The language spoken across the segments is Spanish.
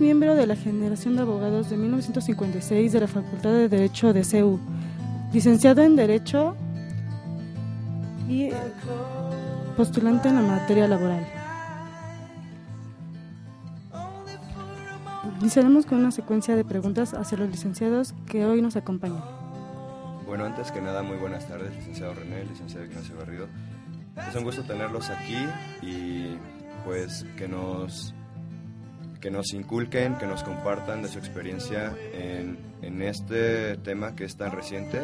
miembro de la generación de abogados de 1956 de la Facultad de Derecho de CEU, licenciado en Derecho y postulante en la materia laboral. Iniciaremos con una secuencia de preguntas hacia los licenciados que hoy nos acompañan. Bueno, antes que nada, muy buenas tardes, licenciado René, licenciado Ignacio Garrido. Es un gusto tenerlos aquí y pues que nos, que nos inculquen, que nos compartan de su experiencia en, en este tema que es tan reciente,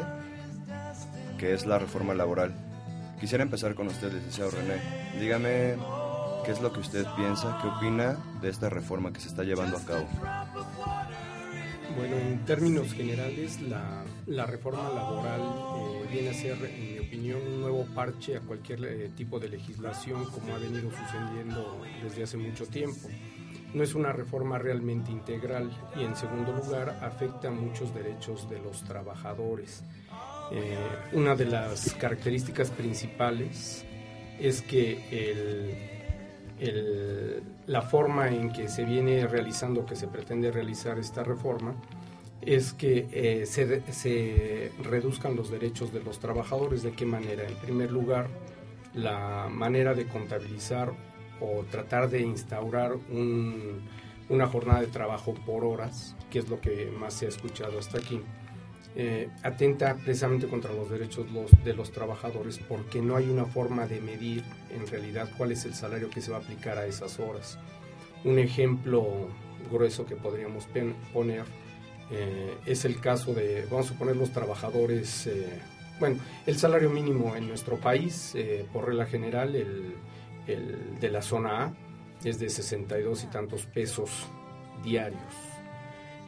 que es la reforma laboral. Quisiera empezar con usted, licenciado René. Dígame qué es lo que usted piensa, qué opina de esta reforma que se está llevando a cabo. Bueno, en términos generales, la, la reforma laboral eh, viene a ser, en mi opinión, un nuevo parche a cualquier eh, tipo de legislación como ha venido sucediendo desde hace mucho tiempo. No es una reforma realmente integral y, en segundo lugar, afecta muchos derechos de los trabajadores. Eh, una de las características principales es que la forma en que se viene realizando, que se pretende realizar esta reforma, es que eh, se, reduzcan los derechos de los trabajadores. ¿De qué manera? En primer lugar, la manera de contabilizar o tratar de instaurar una jornada de trabajo por horas, que es lo que más se ha escuchado hasta aquí eh, atenta precisamente contra los derechos de los trabajadores porque no hay una forma de medir en realidad cuál es el salario que se va a aplicar a esas horas. Un ejemplo grueso que podríamos poner eh, es el caso de, vamos a poner los trabajadores, eh, bueno, el salario mínimo en nuestro país, por regla general, el, el de la zona A es de 62 y tantos pesos diarios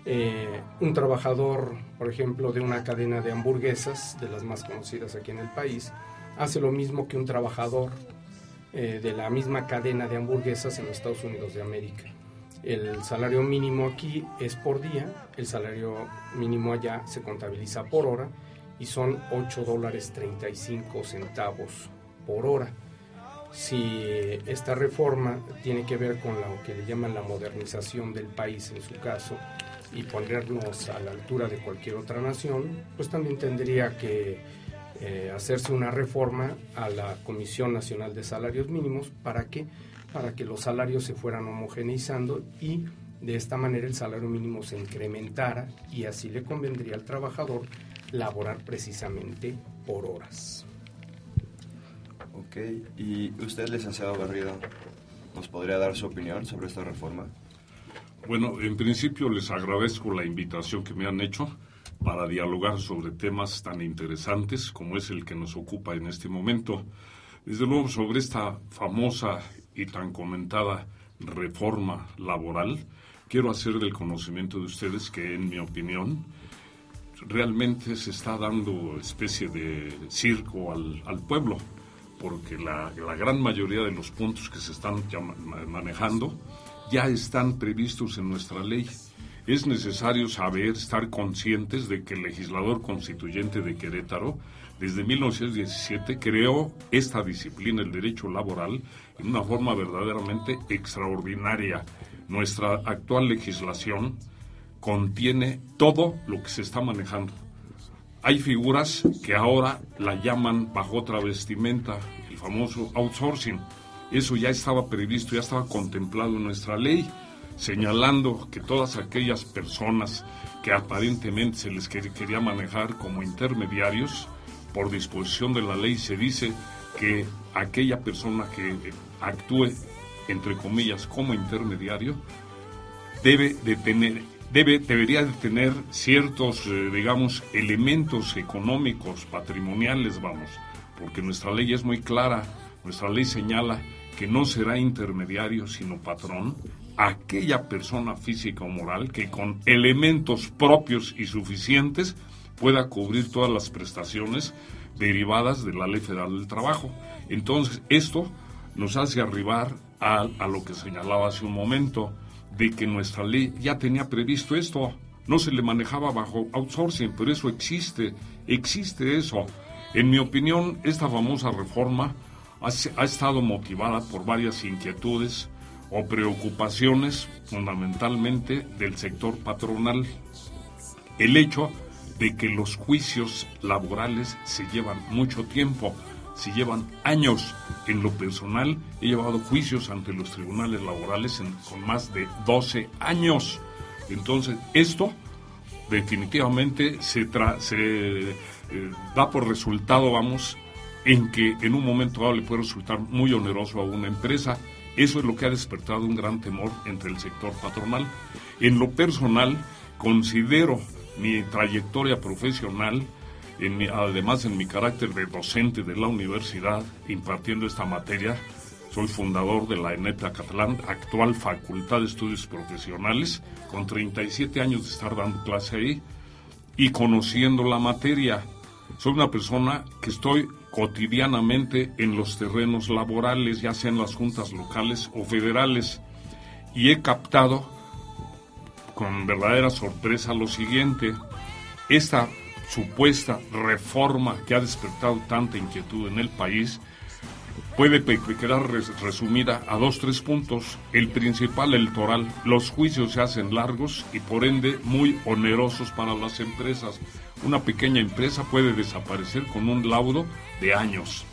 eh, un trabajador, por ejemplo, de una cadena de hamburguesas, de las más conocidas aquí en el país, hace lo mismo que un trabajador eh, de la misma cadena de hamburguesas en los Estados Unidos de América. El salario mínimo aquí es por día, el salario mínimo allá se contabiliza por hora y son 8 dólares 35 centavos por hora. Si esta reforma tiene que ver con lo que le llaman la modernización del país en su caso, y ponernos a la altura de cualquier otra nación, pues también tendría que eh, hacerse una reforma a la Comisión Nacional de Salarios Mínimos. ¿Para qué? Para que los salarios se fueran homogeneizando y de esta manera el salario mínimo se incrementara y así le convendría al trabajador laborar precisamente por horas. Ok, y usted, licenciado Garrido, ¿nos podría dar su opinión sobre esta reforma? Bueno, en principio les agradezco la invitación que me han hecho para dialogar sobre temas tan interesantes como es el que nos ocupa en este momento. Desde luego, sobre esta famosa y tan comentada reforma laboral, quiero hacer del conocimiento de ustedes que, en mi opinión, realmente se está dando especie de circo al, pueblo, porque la, gran mayoría de los puntos que se están manejando ya están previstos en nuestra ley. Es necesario saber, estar conscientes de que el legislador constituyente de Querétaro, desde 1917, creó esta disciplina, el derecho laboral, en una forma verdaderamente extraordinaria. Nuestra actual legislación contiene todo lo que se está manejando. Hay figuras que ahora la llaman bajo otra vestimenta, el famoso outsourcing. Eso ya estaba previsto, ya estaba contemplado en nuestra ley, señalando que todas aquellas personas que aparentemente se les quería manejar como intermediarios, por disposición de la ley se dice que aquella persona que actúe, entre comillas, como intermediario, debe de tener, debe, debería de tener ciertos, eh, digamos, elementos económicos, patrimoniales, vamos, porque nuestra ley es muy clara, nuestra ley señala que no será intermediario sino patrón, aquella persona física o moral que con elementos propios y suficientes pueda cubrir todas las prestaciones derivadas de la Ley Federal del Trabajo. Entonces, esto nos hace arribar a, a lo que señalaba hace un momento, de que nuestra ley ya tenía previsto esto. No se le manejaba bajo outsourcing, pero eso existe, existe eso. En mi opinión, esta famosa reforma ha, estado motivada por varias inquietudes, o preocupaciones fundamentalmente del sector patronal. El hecho de que los juicios laborales se llevan mucho tiempo, se llevan años. En lo personal, he llevado juicios ante los tribunales laborales con más de 12 años. Entonces, esto definitivamente se, se eh, da por resultado, vamos, en que en un momento dado le puede resultar muy oneroso a una empresa. Eso es lo que ha despertado un gran temor entre el sector patronal. En lo personal, considero mi trayectoria profesional, además en mi carácter de docente de la universidad, impartiendo esta materia, soy fundador de la ENETA Catalán, actual Facultad de Estudios Profesionales, con 37 años de estar dando clase ahí y conociendo la materia. Soy una persona que estoy cotidianamente en los terrenos laborales, ya sea en las juntas locales o federales, y he captado con verdadera sorpresa lo siguiente, esta supuesta reforma que ha despertado tanta inquietud en el país puede quedar resumida a dos, tres puntos. El principal, electoral. Los juicios se hacen largos y por ende muy onerosos para las empresas. Una pequeña empresa puede desaparecer con un laudo de años.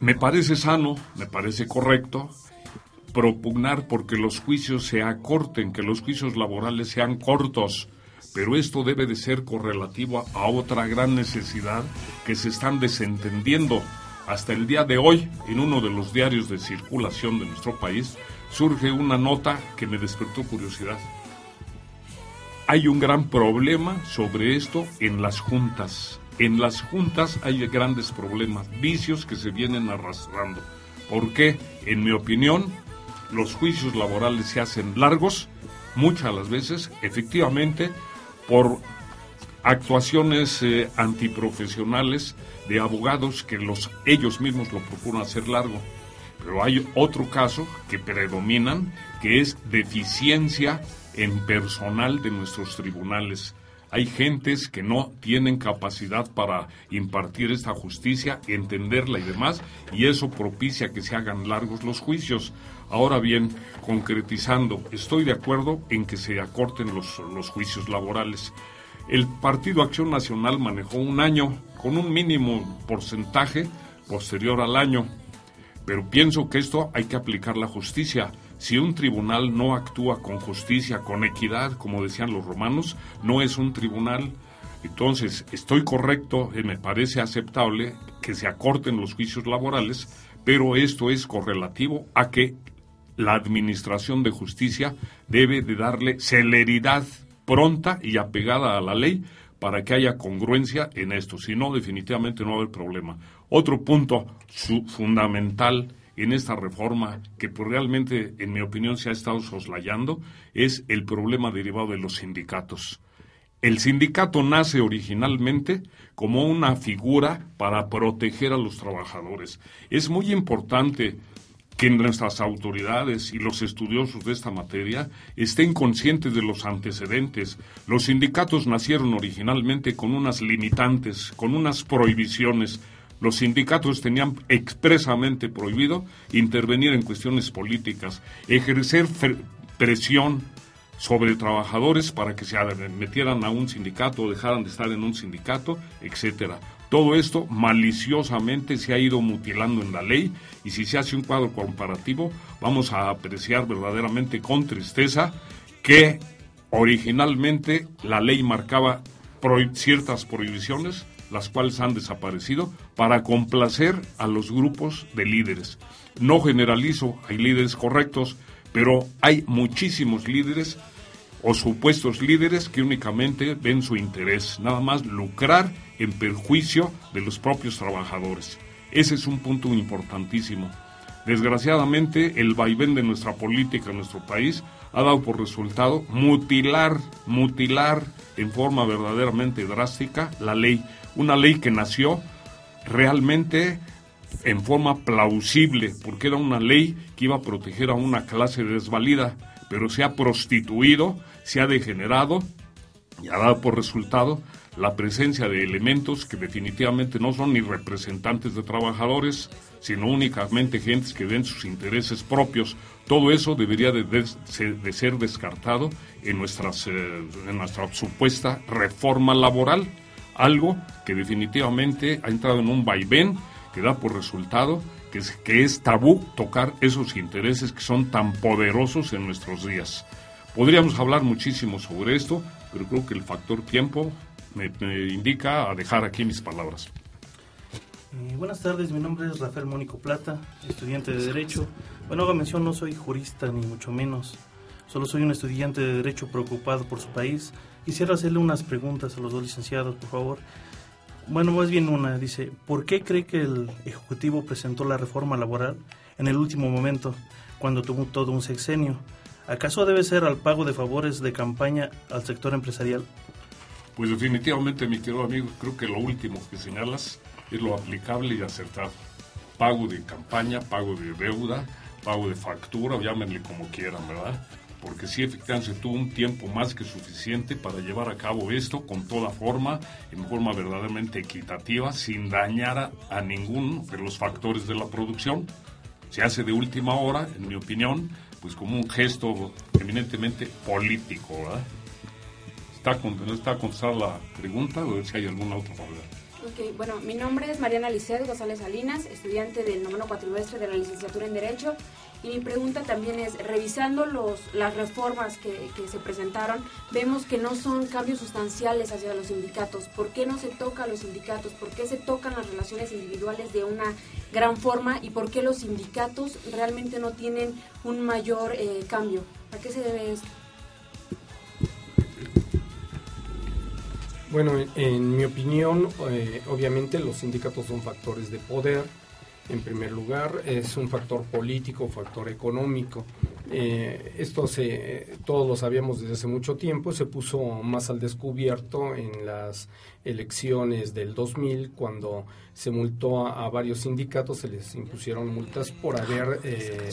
Me parece sano, me parece correcto propugnar porque los juicios se acorten, que los juicios laborales sean cortos, pero esto debe de ser correlativo a otra gran necesidad que se están desentendiendo. Hasta el día de hoy, en uno de los diarios de circulación de nuestro país, surge una nota que me despertó curiosidad. Hay un gran problema sobre esto en las juntas. En las juntas hay grandes problemas, vicios que se vienen arrastrando. ¿Por qué? En mi opinión, los juicios laborales se hacen largos, muchas las veces, efectivamente, por actuaciones eh, antiprofesionales de abogados que los, ellos mismos lo procuran hacer largo. Pero hay otro caso que predominan, que es deficiencia en personal de nuestros tribunales. Hay gentes que no tienen capacidad para impartir esta justicia, entenderla y demás, y eso propicia que se hagan largos los juicios. Ahora bien, concretizando, estoy de acuerdo en que se acorten los, los juicios laborales. El Partido Acción Nacional manejó un año con un mínimo porcentaje posterior al año, pero pienso que esto hay que aplicar la justicia. Si un tribunal no actúa con justicia, con equidad, como decían los romanos, no es un tribunal. Entonces, estoy correcto, y me parece aceptable que se acorten los juicios laborales, pero esto es correlativo a que la Administración de Justicia debe de darle celeridad pronta y apegada a la ley para que haya congruencia en esto. Si no, definitivamente no va a haber problema. Otro punto fundamental en esta reforma que pues, realmente, en mi opinión, se ha estado soslayando es el problema derivado de los sindicatos. El sindicato nace originalmente como una figura para proteger a los trabajadores. Es muy importante que nuestras autoridades y los estudiosos de esta materia estén conscientes de los antecedentes. Los sindicatos nacieron originalmente con unas limitantes, con unas prohibiciones. Los sindicatos tenían expresamente prohibido intervenir en cuestiones políticas, ejercer presión sobre trabajadores para que se metieran a un sindicato o dejaran de estar en un sindicato, etcétera. Todo esto maliciosamente se ha ido mutilando en la ley y si se hace un cuadro comparativo vamos a apreciar verdaderamente con tristeza que originalmente la ley marcaba ciertas prohibiciones, las cuales han desaparecido, para complacer a los grupos de líderes. No generalizo, hay líderes correctos, pero hay muchísimos líderes o supuestos líderes que únicamente ven su interés, nada más lucrar en perjuicio de los propios trabajadores. Ese es un punto importantísimo. Desgraciadamente, el vaivén de nuestra política en nuestro país ha dado por resultado mutilar, mutilar en forma verdaderamente drástica la ley. Una ley que nació realmente en forma plausible, porque era una ley que iba a proteger a una clase desvalida, pero se ha prostituido, se ha degenerado y ha dado por resultado la presencia de elementos que definitivamente no son ni representantes de trabajadores, sino únicamente gentes que ven sus intereses propios. Todo eso debería de, ser descartado en, nuestras, eh, en nuestra supuesta reforma laboral, algo que definitivamente ha entrado en un vaivén que da por resultado que es, tabú tocar esos intereses que son tan poderosos en nuestros días. Podríamos hablar muchísimo sobre esto, pero creo que el factor tiempo me, indica a dejar aquí mis palabras. Eh, buenas tardes, mi nombre es Rafael Mónico Plata, estudiante de Derecho. Bueno, hago mención, no soy jurista ni mucho menos, solo soy un estudiante de Derecho preocupado por su país. Quisiera hacerle unas preguntas a los dos licenciados, por favor. Bueno, más bien una, dice, ¿por qué cree que el Ejecutivo presentó la reforma laboral en el último momento, cuando tuvo todo un sexenio? ¿Acaso debe ser al pago de favores de campaña al sector empresarial? Pues definitivamente, mi querido amigo, creo que lo último que señalas es lo aplicable y acertado. Pago de campaña, pago de deuda, pago de factura, llámenle como quieran, ¿verdad? Porque sí, efectivamente, tuvo un tiempo más que suficiente para llevar a cabo esto con toda forma, en forma verdaderamente equitativa, sin dañar a, ninguno de los factores de la producción. Se hace de última hora, en mi opinión, pues como un gesto eminentemente político, ¿verdad? ¿Está, está contestada la pregunta o si hay alguna otra palabra? Ok, bueno, mi nombre es Mariana Licet González Salinas, estudiante del noveno cuatrimestre de la licenciatura en Derecho. Y mi pregunta también es, revisando los, las reformas que, se presentaron, vemos que no son cambios sustanciales hacia los sindicatos. ¿Por qué no se toca a los sindicatos? ¿Por qué se tocan las relaciones individuales de una gran forma? ¿Y por qué los sindicatos realmente no tienen un mayor eh, cambio? ¿A qué se debe esto? Bueno, en, mi opinión, eh, obviamente los sindicatos son factores de poder. En primer lugar, es un factor político, factor económico. Eh, esto se, todos lo sabíamos desde hace mucho tiempo, se puso más al descubierto en las elecciones del 2000, cuando se multó a, varios sindicatos, se les impusieron multas por haber eh,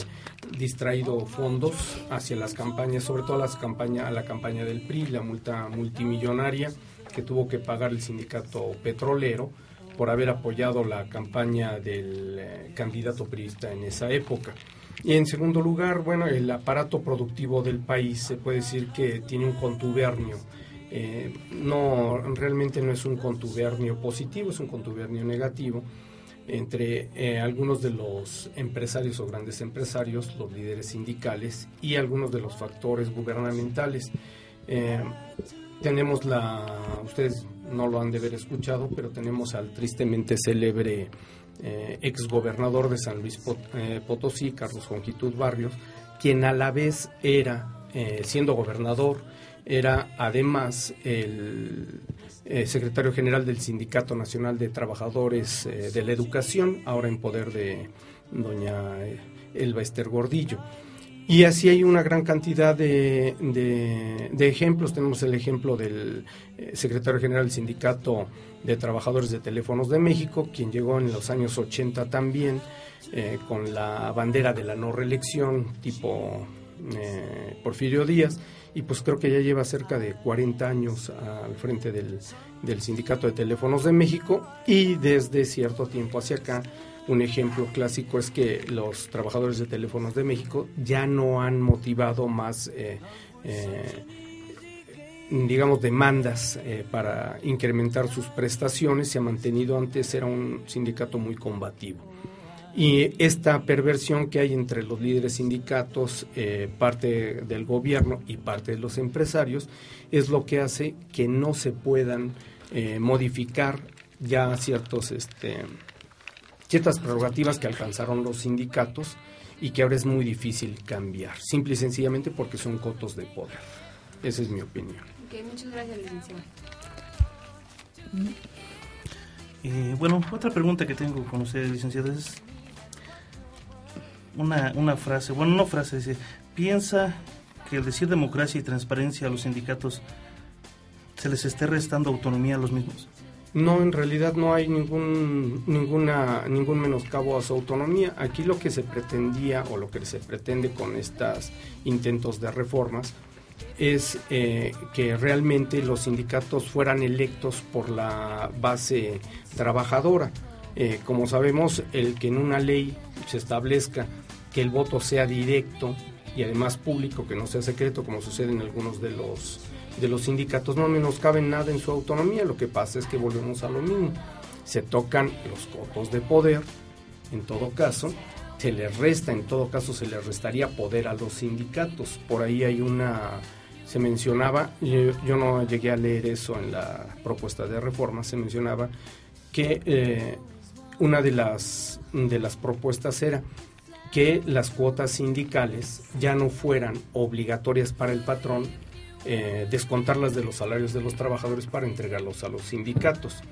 distraído fondos hacia las campañas, sobre todo las campañas, a la campaña del PRI, la multa multimillonaria que tuvo que pagar el sindicato petrolero por haber apoyado la campaña del eh, candidato priista en esa época. Y en segundo lugar, bueno, el aparato productivo del país se puede decir que tiene un contubernio. Eh, no, realmente no es un contubernio positivo, es un contubernio negativo entre eh, algunos de los empresarios o grandes empresarios, los líderes sindicales y algunos de los factores gubernamentales tenemos la, ustedes no lo han de haber escuchado, pero tenemos al tristemente célebre eh, ex gobernador de San Luis eh, Potosí, Carlos Jongitud Barrios, quien a la vez era, eh, siendo gobernador, era además el secretario general del Sindicato Nacional de Trabajadores de la Educación, ahora en poder de doña Elba Ester Gordillo. Y así hay una gran cantidad de, de, ejemplos. Tenemos el ejemplo del eh, secretario general del Sindicato de Trabajadores de Teléfonos de México, quien llegó en los años 80 también eh, con la bandera de la no reelección tipo eh, Porfirio Díaz. Y pues creo que ya lleva cerca de 40 años al frente del, del Sindicato de Teléfonos de México y desde cierto tiempo hacia acá un ejemplo clásico es que los trabajadores de teléfonos de México ya no han motivado más, eh, eh, digamos, demandas eh, para incrementar sus prestaciones. Se ha mantenido antes, era un sindicato muy combativo. Y esta perversión que hay entre los líderes sindicatos, parte del gobierno y parte de los empresarios, es lo que hace que no se puedan modificar ya ciertos este, ciertas prerrogativas que alcanzaron los sindicatos y que ahora es muy difícil cambiar, simple y sencillamente porque son cotos de poder. Esa es mi opinión. muchas gracias, licenciado. Eh, bueno, otra pregunta que tengo con ustedes, licenciado, es una, una frase, bueno, no frase, dice, ¿piensa que el decir democracia y transparencia a los sindicatos se les esté restando autonomía a los mismos? No, en realidad no hay ningún, ninguna, ningún menoscabo a su autonomía. Aquí lo que se pretendía o lo que se pretende con estos intentos de reformas es eh, que realmente los sindicatos fueran electos por la base trabajadora. Eh, como sabemos, el que en una ley se establezca que el voto sea directo y además público, que no sea secreto, como sucede en algunos de los, de los sindicatos, no menoscaben nada en su autonomía. Lo que pasa es que volvemos a lo mismo. Se tocan los copos de poder, en todo caso, se le resta, en todo caso, se le restaría poder a los sindicatos. Por ahí hay una se mencionaba, yo, no llegué a leer eso en la propuesta de reforma, se mencionaba que eh, una de las, de las propuestas era que las cuotas sindicales ya no fueran obligatorias para el patrón, eh, descontarlas de los salarios de los trabajadores para entregarlos a los sindicatos.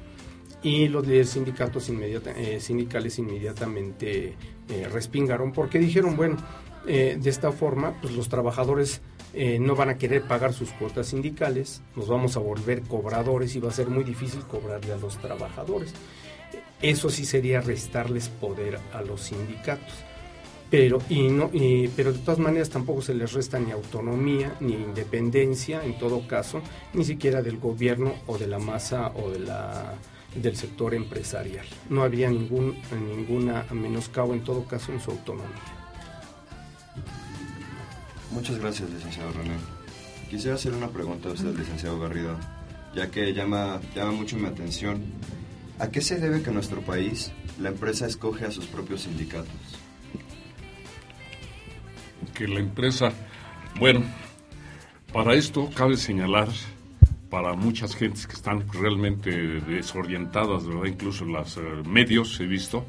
Y los líderes sindicatos eh, sindicales inmediatamente eh, respingaron porque dijeron, bueno, de esta forma pues los trabajadores no van a querer pagar sus cuotas sindicales, nos vamos a volver cobradores y va a ser muy difícil cobrarle a los trabajadores. Eso sí sería restarles poder a los sindicatos. Pero, y no, pero de todas maneras tampoco se les resta ni autonomía ni independencia, en todo caso, ni siquiera del gobierno o de la masa o de la, del sector empresarial. No había ningún, ninguna menoscabo, en todo caso, en su autonomía. Muchas gracias, licenciado René. Quisiera hacer una pregunta a usted, licenciado Garrido, ya que llama, llama mucho mi atención ¿A qué se debe que en nuestro país la empresa escoge a sus propios sindicatos? Que la empresa, bueno, para esto cabe señalar para muchas gentes que están realmente desorientadas, ¿verdad? Incluso los eh, medios he visto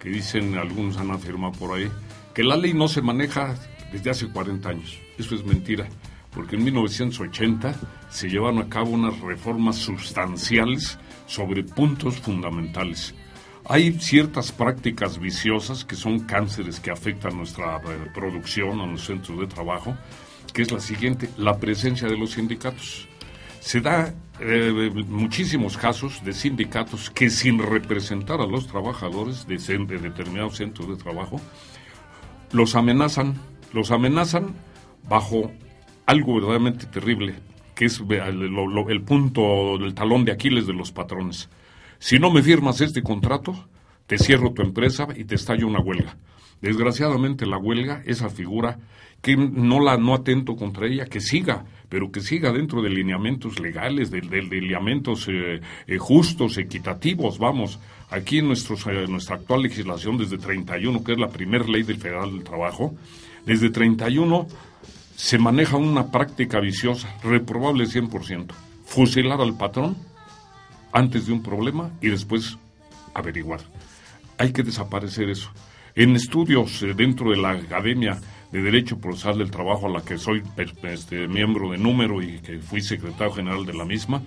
que dicen, algunos han afirmado por ahí, que la ley no se maneja desde hace 40 años. Eso es mentira, porque en 1980 se llevaron a cabo unas reformas sustanciales sobre puntos fundamentales. Hay ciertas prácticas viciosas que son cánceres que afectan nuestra eh, producción, a los centros de trabajo, que es la siguiente, la presencia de los sindicatos. Se da eh, muchísimos casos de sindicatos que sin representar a los trabajadores de, de determinados centros de trabajo, los amenazan, los amenazan bajo algo verdaderamente terrible, que es el, punto, el talón de Aquiles de los patrones. Si no me firmas este contrato, te cierro tu empresa y te estallo una huelga. Desgraciadamente la huelga, esa figura, que no la no atento contra ella, que siga, pero que siga dentro de lineamientos legales, de, lineamientos eh, eh, justos, equitativos, vamos. Aquí en nuestros, eh, nuestra actual legislación, desde 31, que es la primera ley del Federal del Trabajo, desde 31 se maneja una práctica viciosa, reprobable 100%. Fusilar al patrón antes de un problema y después averiguar. Hay que desaparecer eso. En estudios eh, dentro de la Academia de Derecho Procesal del Trabajo, a la que soy este, miembro de número y que fui secretario general de la misma,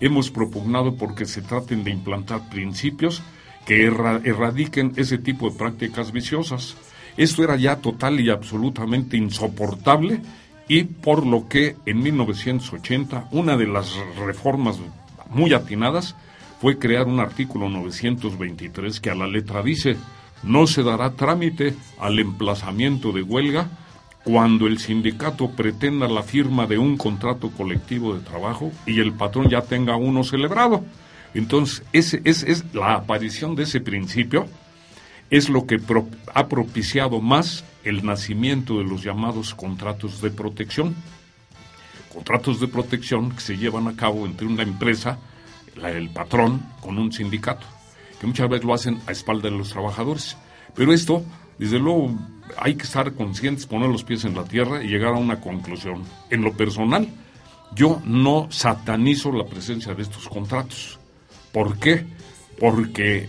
hemos propugnado porque se traten de implantar principios que erradiquen ese tipo de prácticas viciosas. Esto era ya total y absolutamente insoportable y por lo que en 1980 una de las reformas muy atinadas fue crear un artículo 923 que a la letra dice no se dará trámite al emplazamiento de huelga cuando el sindicato pretenda la firma de un contrato colectivo de trabajo y el patrón ya tenga uno celebrado. Entonces, ese, es, la aparición de ese principio es lo que ha propiciado más el nacimiento de los llamados contratos de protección. Contratos de protección que se llevan a cabo entre una empresa, el patrón, con un sindicato, que muchas veces lo hacen a espalda de los trabajadores. Pero esto, desde luego, hay que estar conscientes, poner los pies en la tierra y llegar a una conclusión. En lo personal, yo no satanizo la presencia de estos contratos. ¿Por qué? Porque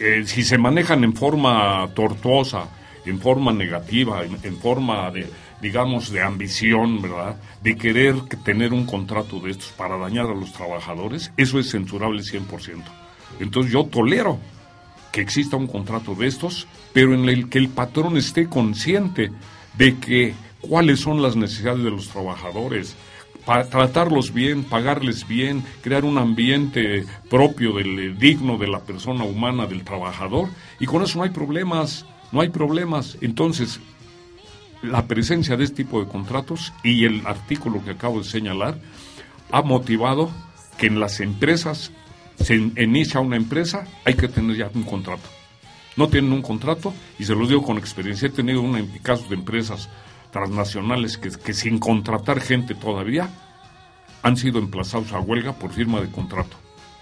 eh, si se manejan en forma tortuosa, en forma negativa, en, forma de, digamos, de ambición, ¿verdad? De querer tener un contrato de estos para dañar a los trabajadores, eso es censurable 100%. Entonces yo tolero que exista un contrato de estos, pero en el que el patrón esté consciente de que cuáles son las necesidades de los trabajadores, tratarlos bien, pagarles bien, crear un ambiente propio, del, eh, digno de la persona humana, del trabajador, y con eso no hay problemas, no hay problemas. Entonces, la presencia de este tipo de contratos y el artículo que acabo de señalar ha motivado que en las empresas se inicia una empresa, hay que tener ya un contrato. No tienen un contrato y se los digo con experiencia. He tenido casos de empresas transnacionales que, que sin contratar gente todavía han sido emplazados a huelga por firma de contrato.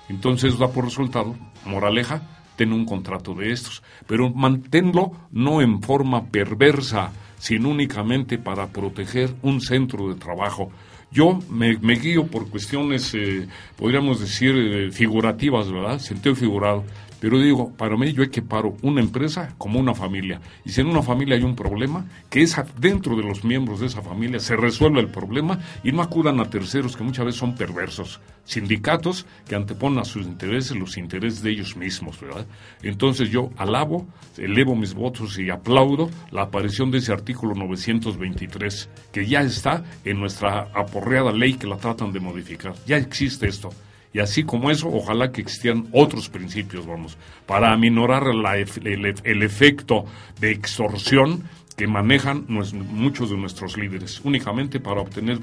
Entonces da por resultado, moraleja, ten un contrato de estos, pero manténlo no en forma perversa, sino únicamente para proteger un centro de trabajo. Yo me, guío por cuestiones, eh, podríamos decir, eh, figurativas, ¿verdad? Sentido figurado. Pero digo, para mí yo equiparo una empresa como una familia. Y si en una familia hay un problema, que es dentro de los miembros de esa familia se resuelva el problema y no acudan a terceros que muchas veces son perversos. Sindicatos que anteponen a sus intereses los intereses de ellos mismos, ¿verdad? Entonces yo alabo, elevo mis votos y aplaudo la aparición de ese artículo 923, que ya está en nuestra aporreada ley que la tratan de modificar. Ya existe esto. Y así como eso, ojalá que existieran otros principios, vamos, para aminorar el, efecto de extorsión que manejan muchos de nuestros líderes, únicamente para obtener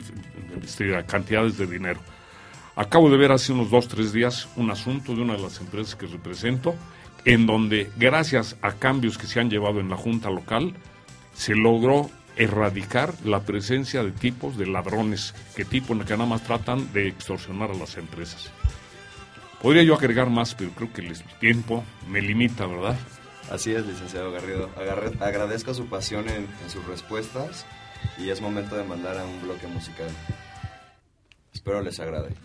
este, cantidades de dinero. Acabo de ver hace unos dos, tres días un asunto de una de las empresas que represento, en donde, gracias a cambios que se han llevado en la Junta Local, se logró erradicar la presencia de tipos de ladrones que tipo que nada más tratan de extorsionar a las empresas. Podría yo agregar más, pero creo que el tiempo me limita, ¿verdad? Así es, licenciado Garrido. agradezco su pasión en, en sus respuestas y es momento de mandar a un bloque musical. Espero les agrade.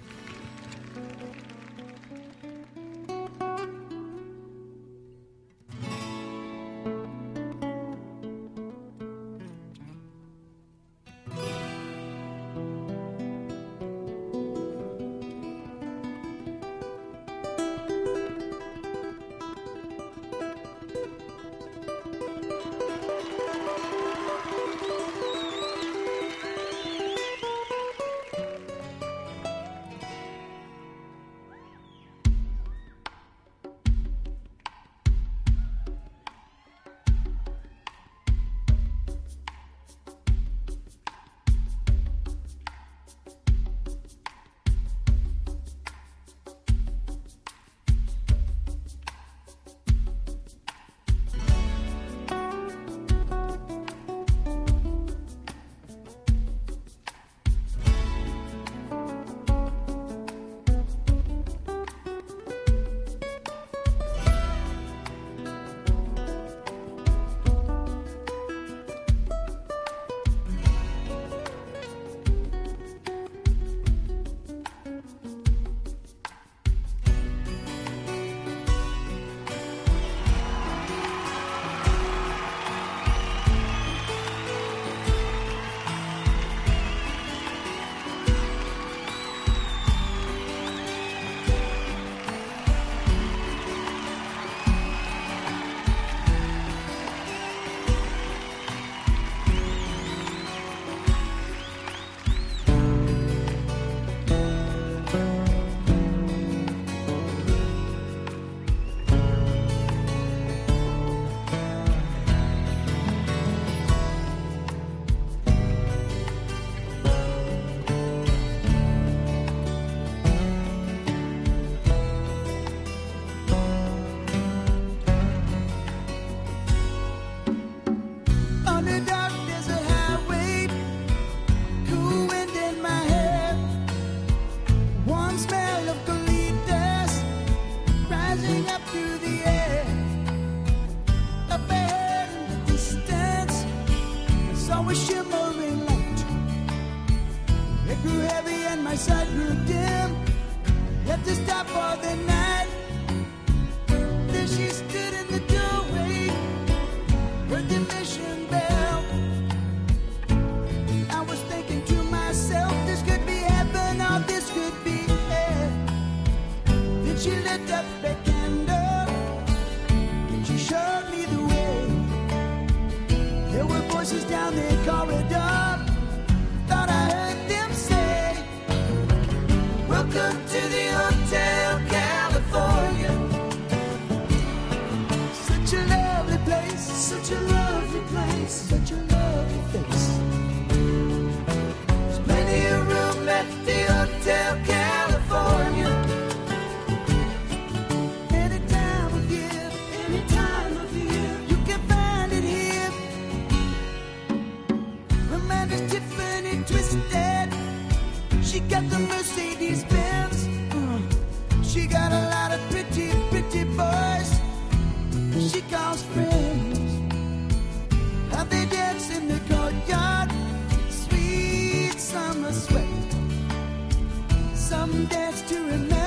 Some dance to remember.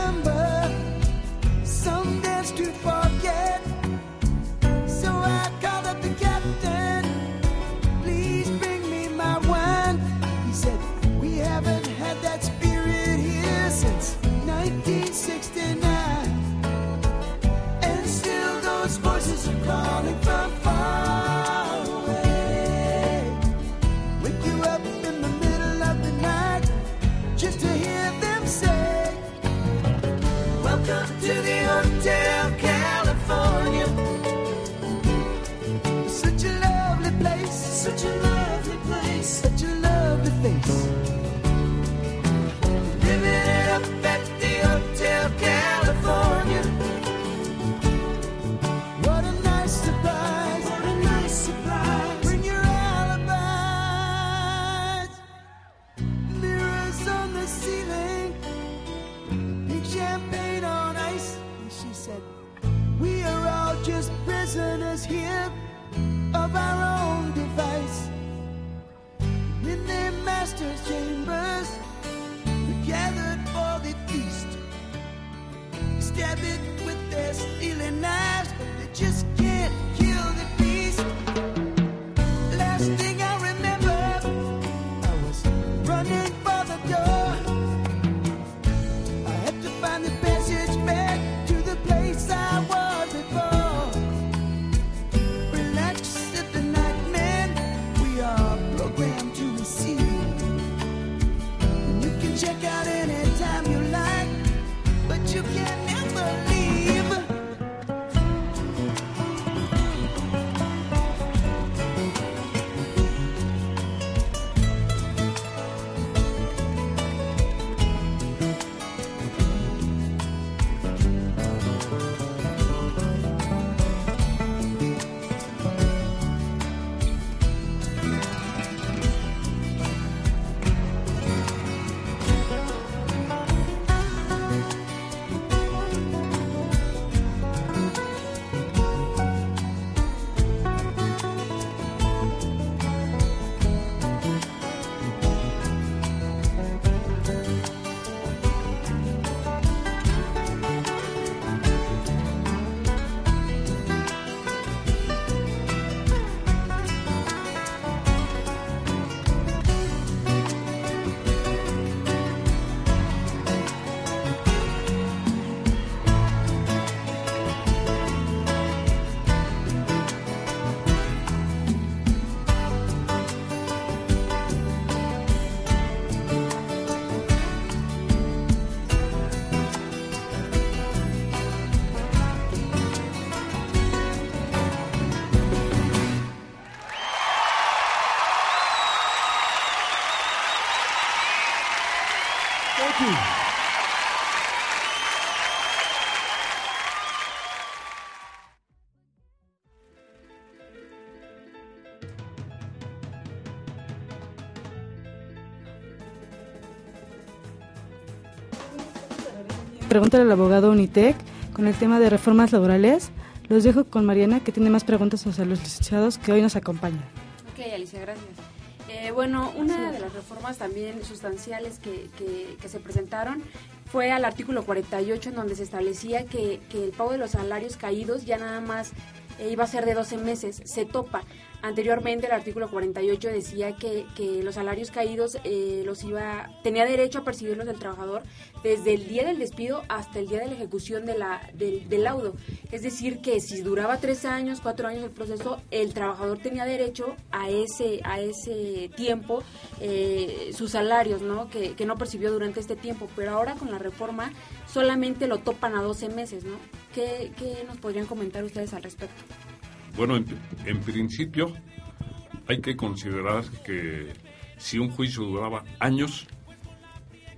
Face. Pregúntale al abogado Unitec con el tema de reformas laborales. Los dejo con Mariana, que tiene más preguntas hacia los licenciados que hoy nos acompañan. Ok, Alicia, gracias. Eh, bueno, una de las reformas también sustanciales que, que, que se presentaron fue al artículo 48, en donde se establecía que, que el pago de los salarios caídos ya nada más iba a ser de 12 meses. Se topa. Anteriormente el artículo 48 decía que, los salarios caídos eh, los iba tenía derecho a percibirlos del trabajador desde el día del despido hasta el día de la ejecución de la, del, del laudo. Es decir, que si duraba tres años, cuatro años el proceso, el trabajador tenía derecho a ese, a ese tiempo eh, sus salarios, ¿no? Que, que no percibió durante este tiempo. Pero ahora con la reforma solamente lo topan a 12 meses, ¿no? ¿Qué, nos podrían comentar ustedes al respecto? Bueno, en, en principio hay que considerar que si un juicio duraba años,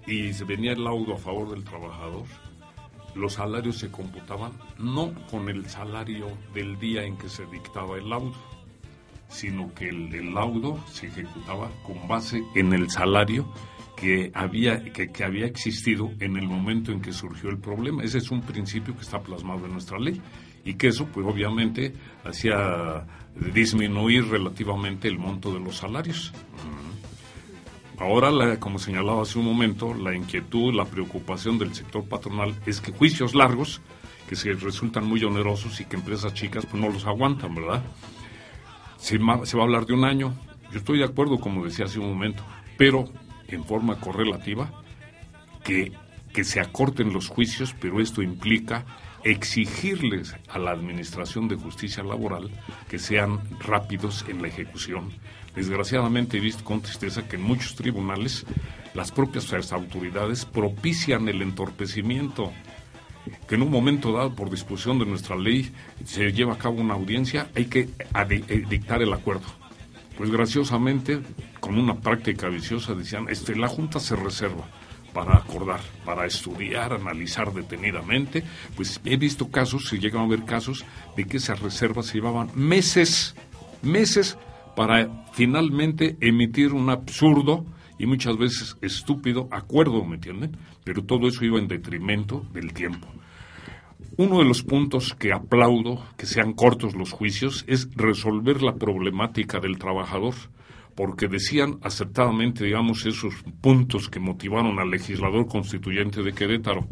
y se venía el laudo a favor del trabajador, los salarios se computaban no con el salario del día en que se dictaba el laudo, sino que el, el laudo se ejecutaba con base en el salario que había, que, que había existido en el momento en que surgió el problema. Ese es un principio que está plasmado en nuestra ley y que eso, pues obviamente, hacía disminuir relativamente el monto de los salarios. Ahora, la- como señalaba hace un momento, la inquietud, la preocupación del sector patronal es que juicios largos, que se resultan muy onerosos y que empresas chicas pues no los aguantan, ¿verdad? Se, se va a hablar de un año. Yo estoy de acuerdo, como decía hace un momento, pero en forma correlativa, que, que se acorten los juicios, pero esto implica exigirles a la Administración de Justicia Laboral que sean rápidos en la ejecución. Desgraciadamente he visto con tristeza que en muchos tribunales las propias autoridades propician el entorpecimiento que en un momento dado, por disposición de nuestra ley, se lleva a cabo una audiencia, hay que eh, dictar el acuerdo. Pues graciosamente, con una práctica viciosa, decían, este, la Junta se reserva para acordar, para estudiar, analizar detenidamente. Pues he visto casos, se llegan a ver casos, de que esas reservas se llevaban meses, meses, para finalmente emitir un absurdo y muchas veces estúpido acuerdo, ¿me entienden? Pero todo eso iba en detrimento del tiempo. Uno de los puntos que aplaudo que sean cortos los juicios es resolver la problemática del trabajador, porque decían acertadamente, digamos, esos puntos que motivaron al legislador constituyente de Querétaro.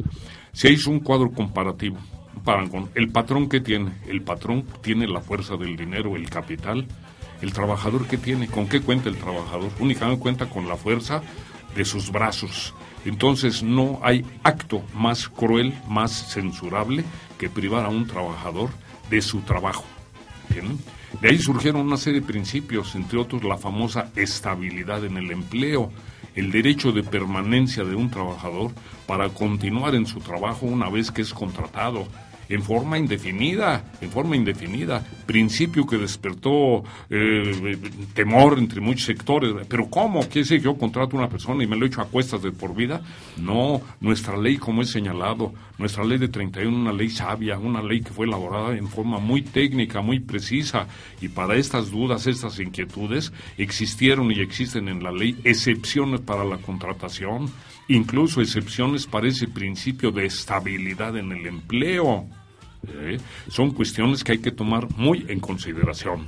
Se hizo un cuadro comparativo. parangón. El patrón que tiene, el patrón tiene la fuerza del dinero, el capital. El trabajador que tiene, ¿con qué cuenta el trabajador? Únicamente cuenta con la fuerza de sus brazos. Entonces no hay acto más cruel, más censurable que privar a un trabajador de su trabajo. De ahí surgieron una serie de principios, entre otros la famosa estabilidad en el empleo, el derecho de permanencia de un trabajador para continuar en su trabajo una vez que es contratado, en forma indefinida, en forma indefinida, principio que despertó eh, temor entre muchos sectores. Pero ¿cómo? ¿Quiere decir que yo contrato a una persona y me lo echo a cuestas de por vida? No, nuestra ley, como es señalado, nuestra ley de 31, una ley sabia, una ley que fue elaborada en forma muy técnica, muy precisa, y para estas dudas, estas inquietudes, existieron y existen en la ley excepciones para la contratación, incluso excepciones para ese principio de estabilidad en el empleo. ¿Eh? Son cuestiones que hay que tomar muy en consideración.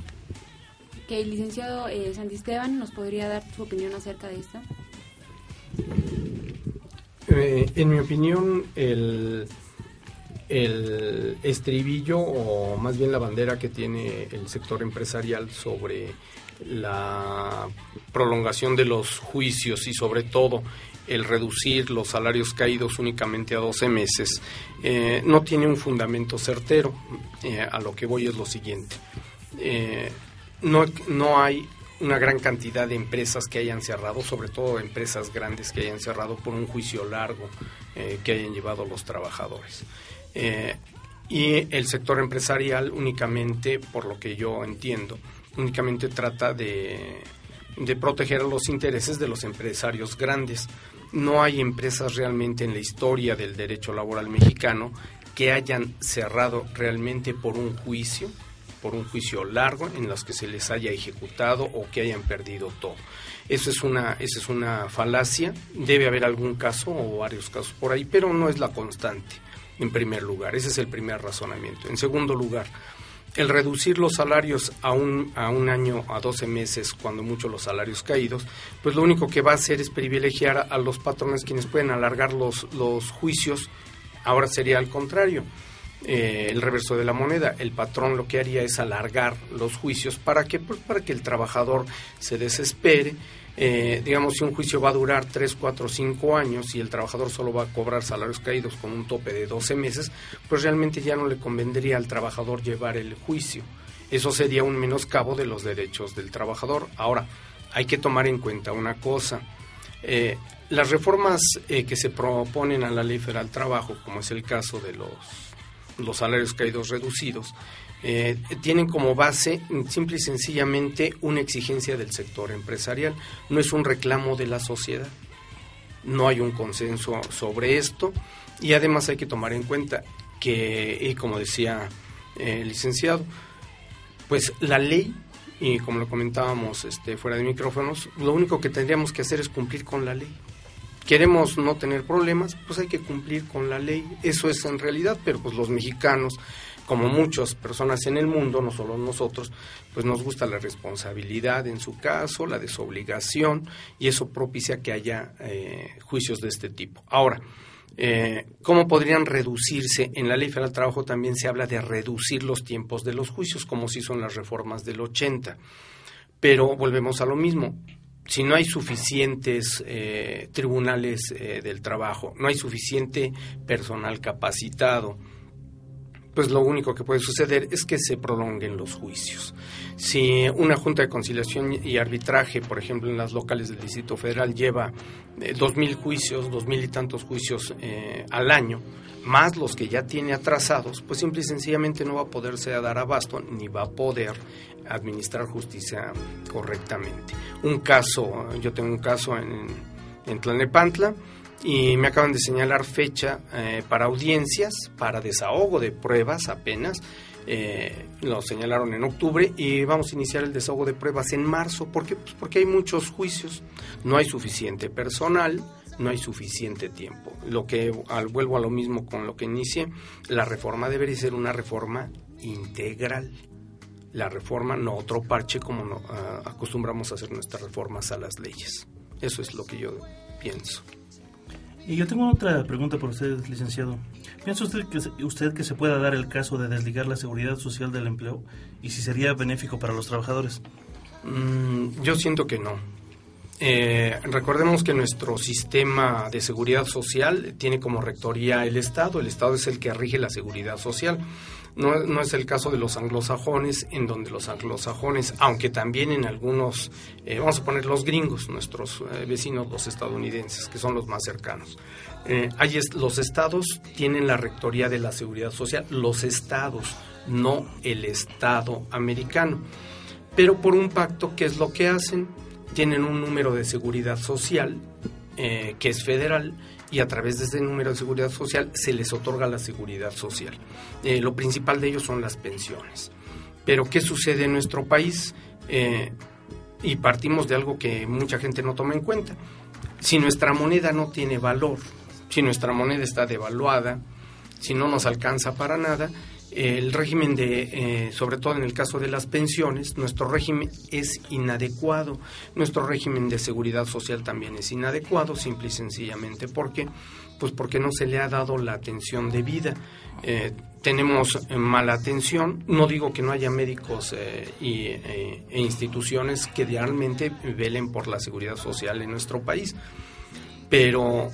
Que el licenciado eh, Santisteban nos podría dar su opinión acerca de esto. Eh, en mi opinión, el, el estribillo o más bien la bandera que tiene el sector empresarial sobre la prolongación de los juicios y sobre todo el reducir los salarios caídos únicamente a 12 meses eh, no tiene un fundamento certero. Eh, a lo que voy es lo siguiente. Eh, no, no hay una gran cantidad de empresas que hayan cerrado, sobre todo empresas grandes que hayan cerrado por un juicio largo que hayan llevado los trabajadores. Y el sector empresarial únicamente, por lo que yo entiendo, únicamente trata de, de proteger los intereses de los empresarios grandes. No hay empresas realmente en la historia del derecho laboral mexicano que hayan cerrado realmente por un juicio por un juicio largo en los que se les haya ejecutado o que hayan perdido todo. Eso es una, esa es una falacia, debe haber algún caso o varios casos por ahí, pero no es la constante, en primer lugar. Ese es el primer razonamiento. En segundo lugar, el reducir los salarios a un, a un año, a 12 meses, cuando mucho los salarios caídos, pues lo único que va a hacer es privilegiar a, los patrones quienes pueden alargar los, los juicios. Ahora sería al contrario eh, el reverso de la moneda. El patrón lo que haría es alargar los juicios para que, pues, para que el trabajador se desespere. Eh, digamos, si un juicio va a durar 3, 4, 5 años y el trabajador solo va a cobrar salarios caídos con un tope de 12 meses, pues realmente ya no le convendría al trabajador llevar el juicio. Eso sería un menoscabo de los derechos del trabajador. Ahora, hay que tomar en cuenta una cosa. Eh, las reformas eh, que se proponen a la Ley Federal Trabajo, como es el caso de los los salarios caídos reducidos, eh, tienen como base simple y sencillamente una exigencia del sector empresarial, no es un reclamo de la sociedad. no hay un consenso sobre esto y además hay que tomar en cuenta que, y como decía el licenciado, pues la ley y como lo comentábamos este, fuera de micrófonos, lo único que tendríamos que hacer es cumplir con la ley. Queremos no tener problemas, pues hay que cumplir con la ley. Eso es en realidad, pero pues los mexicanos, como muchas personas en el mundo, no solo nosotros, pues nos gusta la responsabilidad en su caso, la desobligación, y eso propicia que haya eh, juicios de este tipo. Ahora, eh, ¿Cómo podrían reducirse? En la Ley Federal del Trabajo también se habla de reducir los tiempos de los juicios, como si son las reformas del 80. Pero volvemos a lo mismo. Si no hay suficientes eh, tribunales eh, del trabajo, no hay suficiente personal capacitado, pues lo único que puede suceder es que se prolonguen los juicios. Si una Junta de Conciliación y Arbitraje, por ejemplo, en las locales del Distrito Federal lleva eh, dos mil juicios, dos mil y tantos juicios eh, al año, más los que ya tiene atrasados, pues simple y sencillamente no va a poderse dar abasto ni va a poder administrar justicia correctamente. Un caso, yo tengo un caso en, en Tlanepantla, y me acaban de señalar fecha eh, para audiencias, para desahogo de pruebas apenas. Eh, lo señalaron en octubre y vamos a iniciar el desahogo de pruebas en marzo. ¿Por qué? Pues porque hay muchos juicios, no hay suficiente personal, no hay suficiente tiempo. Lo que al, vuelvo a lo mismo con lo que inicié, la reforma debería ser una reforma integral. La reforma, no otro parche como no, ah, acostumbramos a hacer nuestras reformas a las leyes. Eso es lo que yo pienso. Y yo tengo otra pregunta por usted, licenciado. ¿Piensa usted que, usted que se pueda dar el caso de desligar la seguridad social del empleo y si sería benéfico para los trabajadores? Mm, yo siento que no. Eh, recordemos que nuestro sistema de seguridad social tiene como rectoría el Estado. El Estado es el que rige la seguridad social. No, es el caso de los anglosajones, en donde los anglosajones, aunque también en algunos, eh, vamos a poner los gringos, nuestros eh, vecinos, los estadounidenses, que son los más cercanos. Eh, los estados tienen la rectoría de la seguridad social, los estados, no el Estado americano. Pero por un pacto, ¿qué es lo que hacen? Tienen un número de seguridad social que es federal y a través de ese número de seguridad social se les otorga la seguridad social. Eh, lo principal de ellos son las pensiones. Pero ¿qué sucede en nuestro país? Eh, y partimos de algo que mucha gente no toma en cuenta. Si nuestra moneda no tiene valor, si nuestra moneda está devaluada, si no nos alcanza para nada, el régimen de, eh, sobre todo en el caso de las pensiones, nuestro régimen es inadecuado. Nuestro régimen de seguridad social también es inadecuado, simple y sencillamente porque, pues porque no se le ha dado la atención debida. Eh, tenemos mala atención. No digo que no haya médicos eh, y, e instituciones que realmente velen por la seguridad social en nuestro país, pero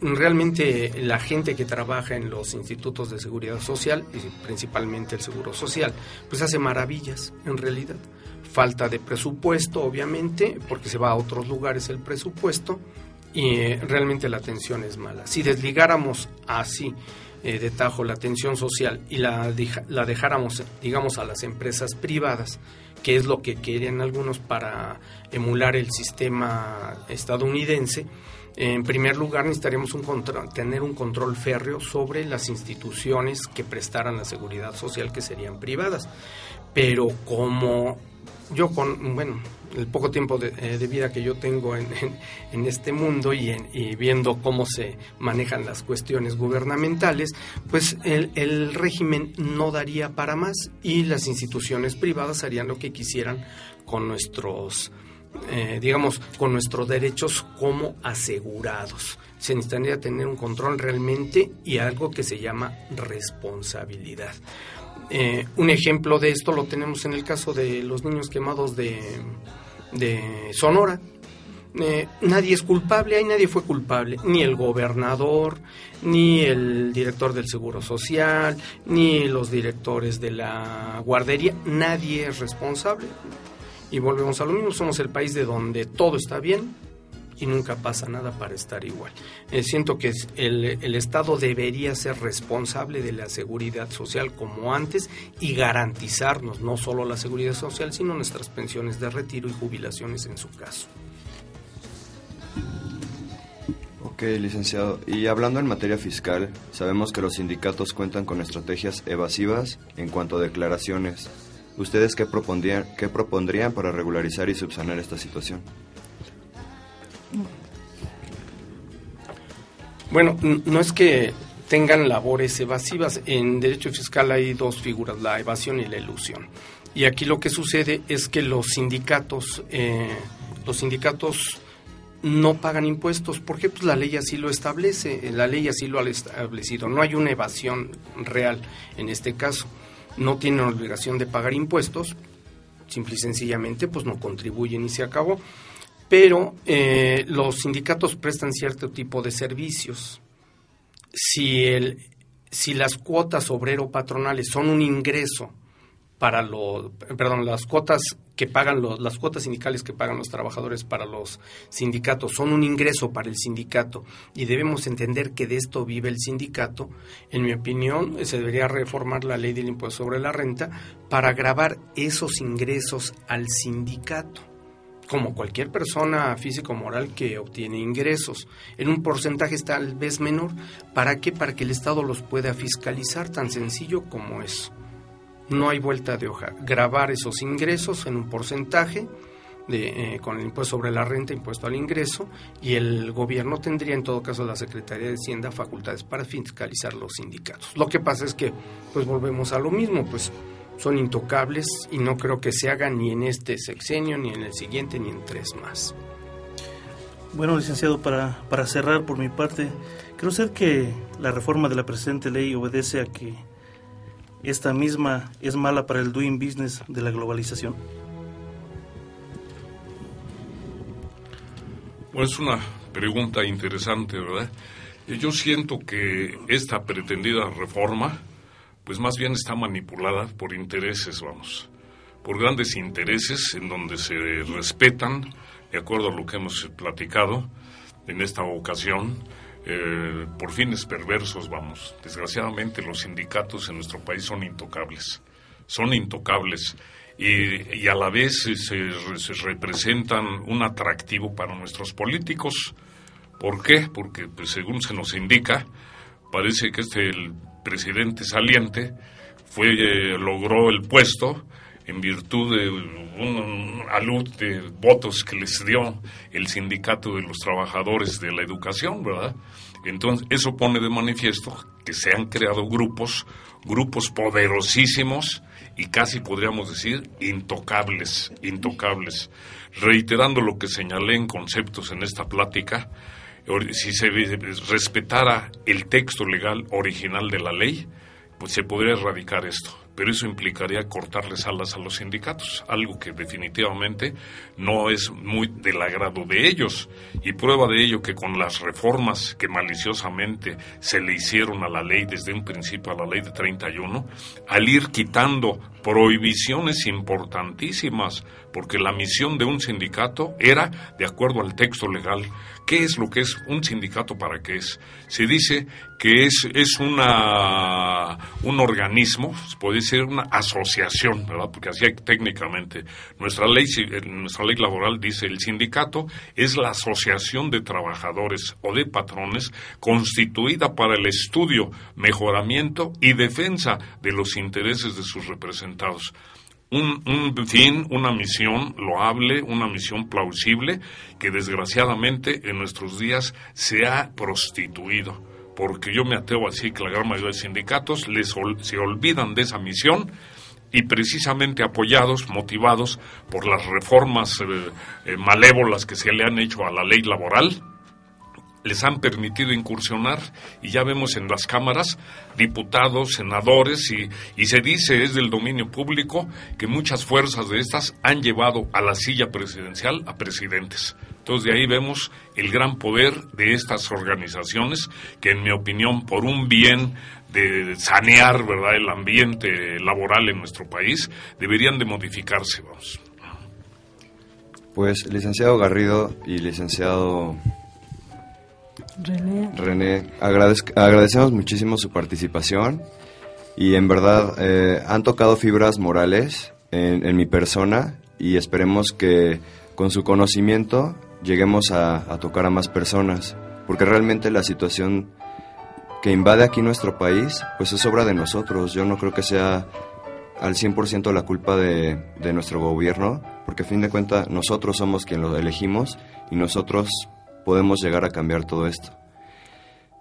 realmente la gente que trabaja en los institutos de seguridad social, y principalmente el Seguro Social, pues hace maravillas en realidad. Falta de presupuesto, obviamente, porque se va a otros lugares el presupuesto y eh, realmente la atención es mala. Si desligáramos así eh, de tajo la atención social y la, la dejáramos, digamos, a las empresas privadas, que es lo que querían algunos para emular el sistema estadounidense, en primer lugar, necesitaríamos un tener un control férreo sobre las instituciones que prestaran la seguridad social, que serían privadas. Pero como yo con, bueno, el poco tiempo de, eh, vida que yo tengo en, este mundo y, y, viendo cómo se manejan las cuestiones gubernamentales, pues el, el, régimen no daría para más y las instituciones privadas harían lo que quisieran con nuestros eh, digamos, con nuestros derechos como asegurados. Se necesitaría tener un control realmente y algo que se llama responsabilidad. Eh, un ejemplo de esto lo tenemos en el caso de los niños quemados de, de Sonora. Eh, nadie es culpable, ahí nadie fue culpable, ni el gobernador, ni el director del Seguro Social, ni los directores de la guardería, nadie es responsable y volvemos a lo mismo, somos el país de donde todo está bien y nunca pasa nada para estar igual. Eh, siento que el, el, Estado debería ser responsable de la seguridad social como antes y garantizarnos no solo la seguridad social, sino nuestras pensiones de retiro y jubilaciones en su caso. Ok, licenciado. Y hablando en materia fiscal, sabemos que los sindicatos cuentan con estrategias evasivas en cuanto a declaraciones. ¿Ustedes qué propondrían, qué propondrían para regularizar y subsanar esta situación? Bueno, no es que tengan labores evasivas. En derecho fiscal hay dos figuras, la evasión y la ilusión. Y aquí lo que sucede es que los sindicatos, eh, los sindicatos no pagan impuestos. porque Pues la ley así lo establece, la ley así lo ha establecido. No hay una evasión real en este caso. No tienen obligación de pagar impuestos, simple y sencillamente pues no contribuyen y se acabó. Pero eh, los sindicatos prestan cierto tipo de servicios. Si, el, si las cuotas obrero-patronales son un ingreso para los, perdón, las cuotas que pagan los, las cuotas sindicales que pagan los trabajadores para los sindicatos son un ingreso para el sindicato y debemos entender que de esto vive el sindicato, en mi opinión se debería reformar la ley del impuesto sobre la renta para grabar esos ingresos al sindicato como cualquier persona físico o moral que obtiene ingresos, en un porcentaje tal vez menor. ¿Para qué? Para que el Estado los pueda fiscalizar, tan sencillo como eso. No hay vuelta de hoja. Grabar esos ingresos en un porcentaje de, eh, con el impuesto sobre la renta, impuesto al ingreso, y el gobierno tendría, en todo caso, la Secretaría de Hacienda, facultades para fiscalizar los sindicatos. Lo que pasa es que, pues volvemos a lo mismo, pues son intocables y no creo que se haga ni en este sexenio, ni en el siguiente, ni en tres más. Bueno, licenciado, para, para cerrar por mi parte, ¿cree usted que la reforma de la presente ley obedece a que esta misma es mala para el doing business de la globalización? Bueno, es una pregunta interesante, ¿verdad? Eh, Yo siento que esta pretendida reforma, pues más bien está manipulada por intereses, vamos, por grandes intereses en donde se respetan, de acuerdo a lo que hemos platicado en esta ocasión, eh, por fines perversos, vamos. Desgraciadamente los sindicatos en nuestro país son intocables, son intocables y, a la vez se representan un atractivo para nuestros políticos. ¿Por qué? Porque pues, según se nos indica, parece que este el presidente saliente fue eh, logró el puesto en virtud de un alud de votos que les dio el sindicato de los trabajadores de la educación, ¿verdad? Entonces, eso pone de manifiesto que se han creado grupos, grupos poderosísimos y casi podríamos decir intocables, intocables. Reiterando lo que señalé en conceptos en esta plática, si se respetara el texto legal original de la ley, pues se podría erradicar esto. Pero eso implicaría cortarles alas a los sindicatos, algo que definitivamente no es muy del agrado de ellos. Y prueba de ello que con las reformas que maliciosamente se le hicieron a la ley desde un principio, a la ley de 31, al ir quitando prohibiciones importantísimas, porque la misión de un sindicato era de acuerdo al texto legal. ¿Qué es lo que es un sindicato para qué es? Se dice que es, es una, un organismo, puede ser una asociación, ¿verdad? Porque así hay técnicamente. Nuestra ley, eh, nuestra ley laboral dice el sindicato es la asociación de trabajadores o de patrones constituida para el estudio, mejoramiento y defensa de los intereses de sus representados un, un fin, una misión loable, una misión plausible, que desgraciadamente en nuestros días se ha prostituido. Porque yo me atrevo así que la gran mayoría de sindicatos les se olvidan de esa misión y precisamente apoyados, motivados por las reformas eh, eh, malévolas que se le han hecho a la ley laboral, les han permitido incursionar y ya vemos en las cámaras diputados, senadores y, y se dice es del dominio público que muchas fuerzas de estas han llevado a la silla presidencial a presidentes. Entonces de ahí vemos el gran poder de estas organizaciones que en mi opinión por un bien de sanear verdad el ambiente laboral en nuestro país deberían de modificarse vamos Pues, licenciado Garrido y licenciado René, René, agradecemos muchísimo su participación y en verdad eh, han tocado fibras morales en, mi persona y esperemos que con su conocimiento lleguemos a, tocar a más personas. porque realmente la situación que invade aquí nuestro país, pues es obra de nosotros. Yo no creo que sea al 100% la culpa de, de, nuestro gobierno, porque a fin de cuentas nosotros somos quien lo elegimos y nosotros podemos llegar a cambiar todo esto.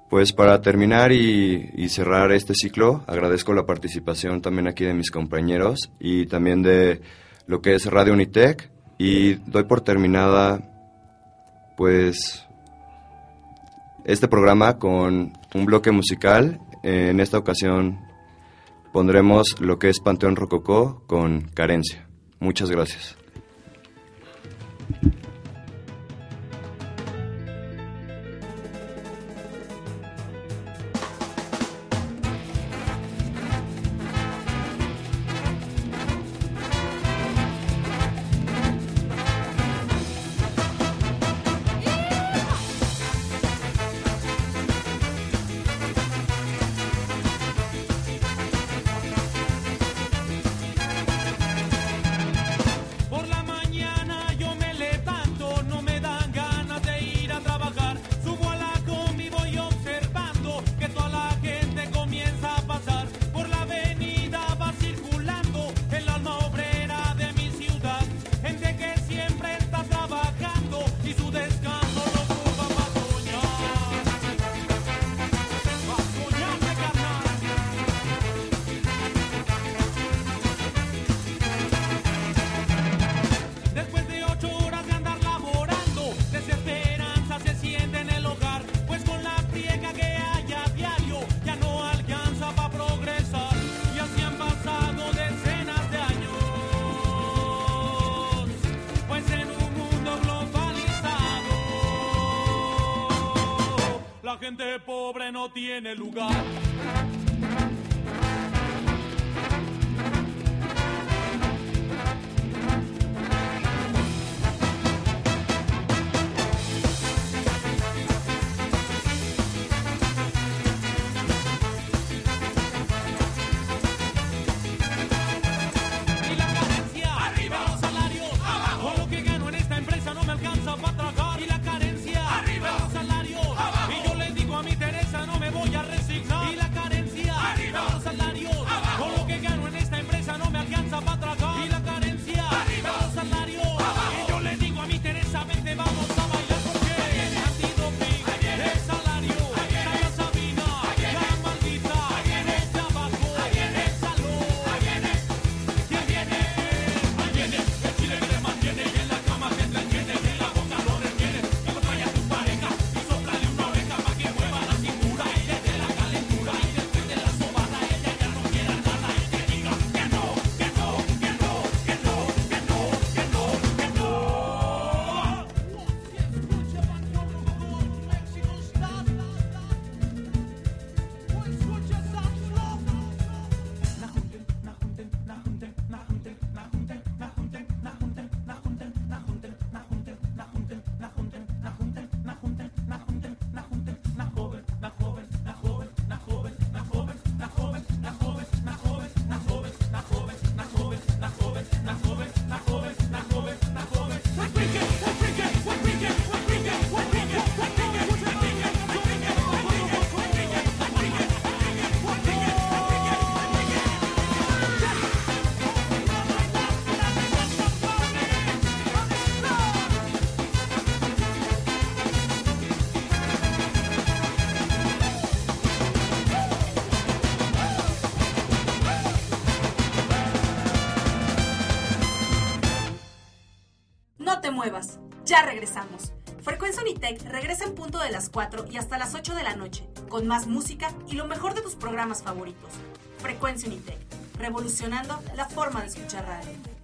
Pues para terminar y, cerrar este ciclo, agradezco la participación también aquí de mis compañeros y también de lo que es Radio Unitec y doy por terminada pues este programa con un bloque musical. En esta ocasión pondremos lo que es Panteón Rococó con Carencia. Muchas gracias. Tiene lugar. Unitec regresa en punto de las 4 y hasta las 8 de la noche, con más música y lo mejor de tus programas favoritos. Frecuencia Unitec, revolucionando la forma de escuchar radio.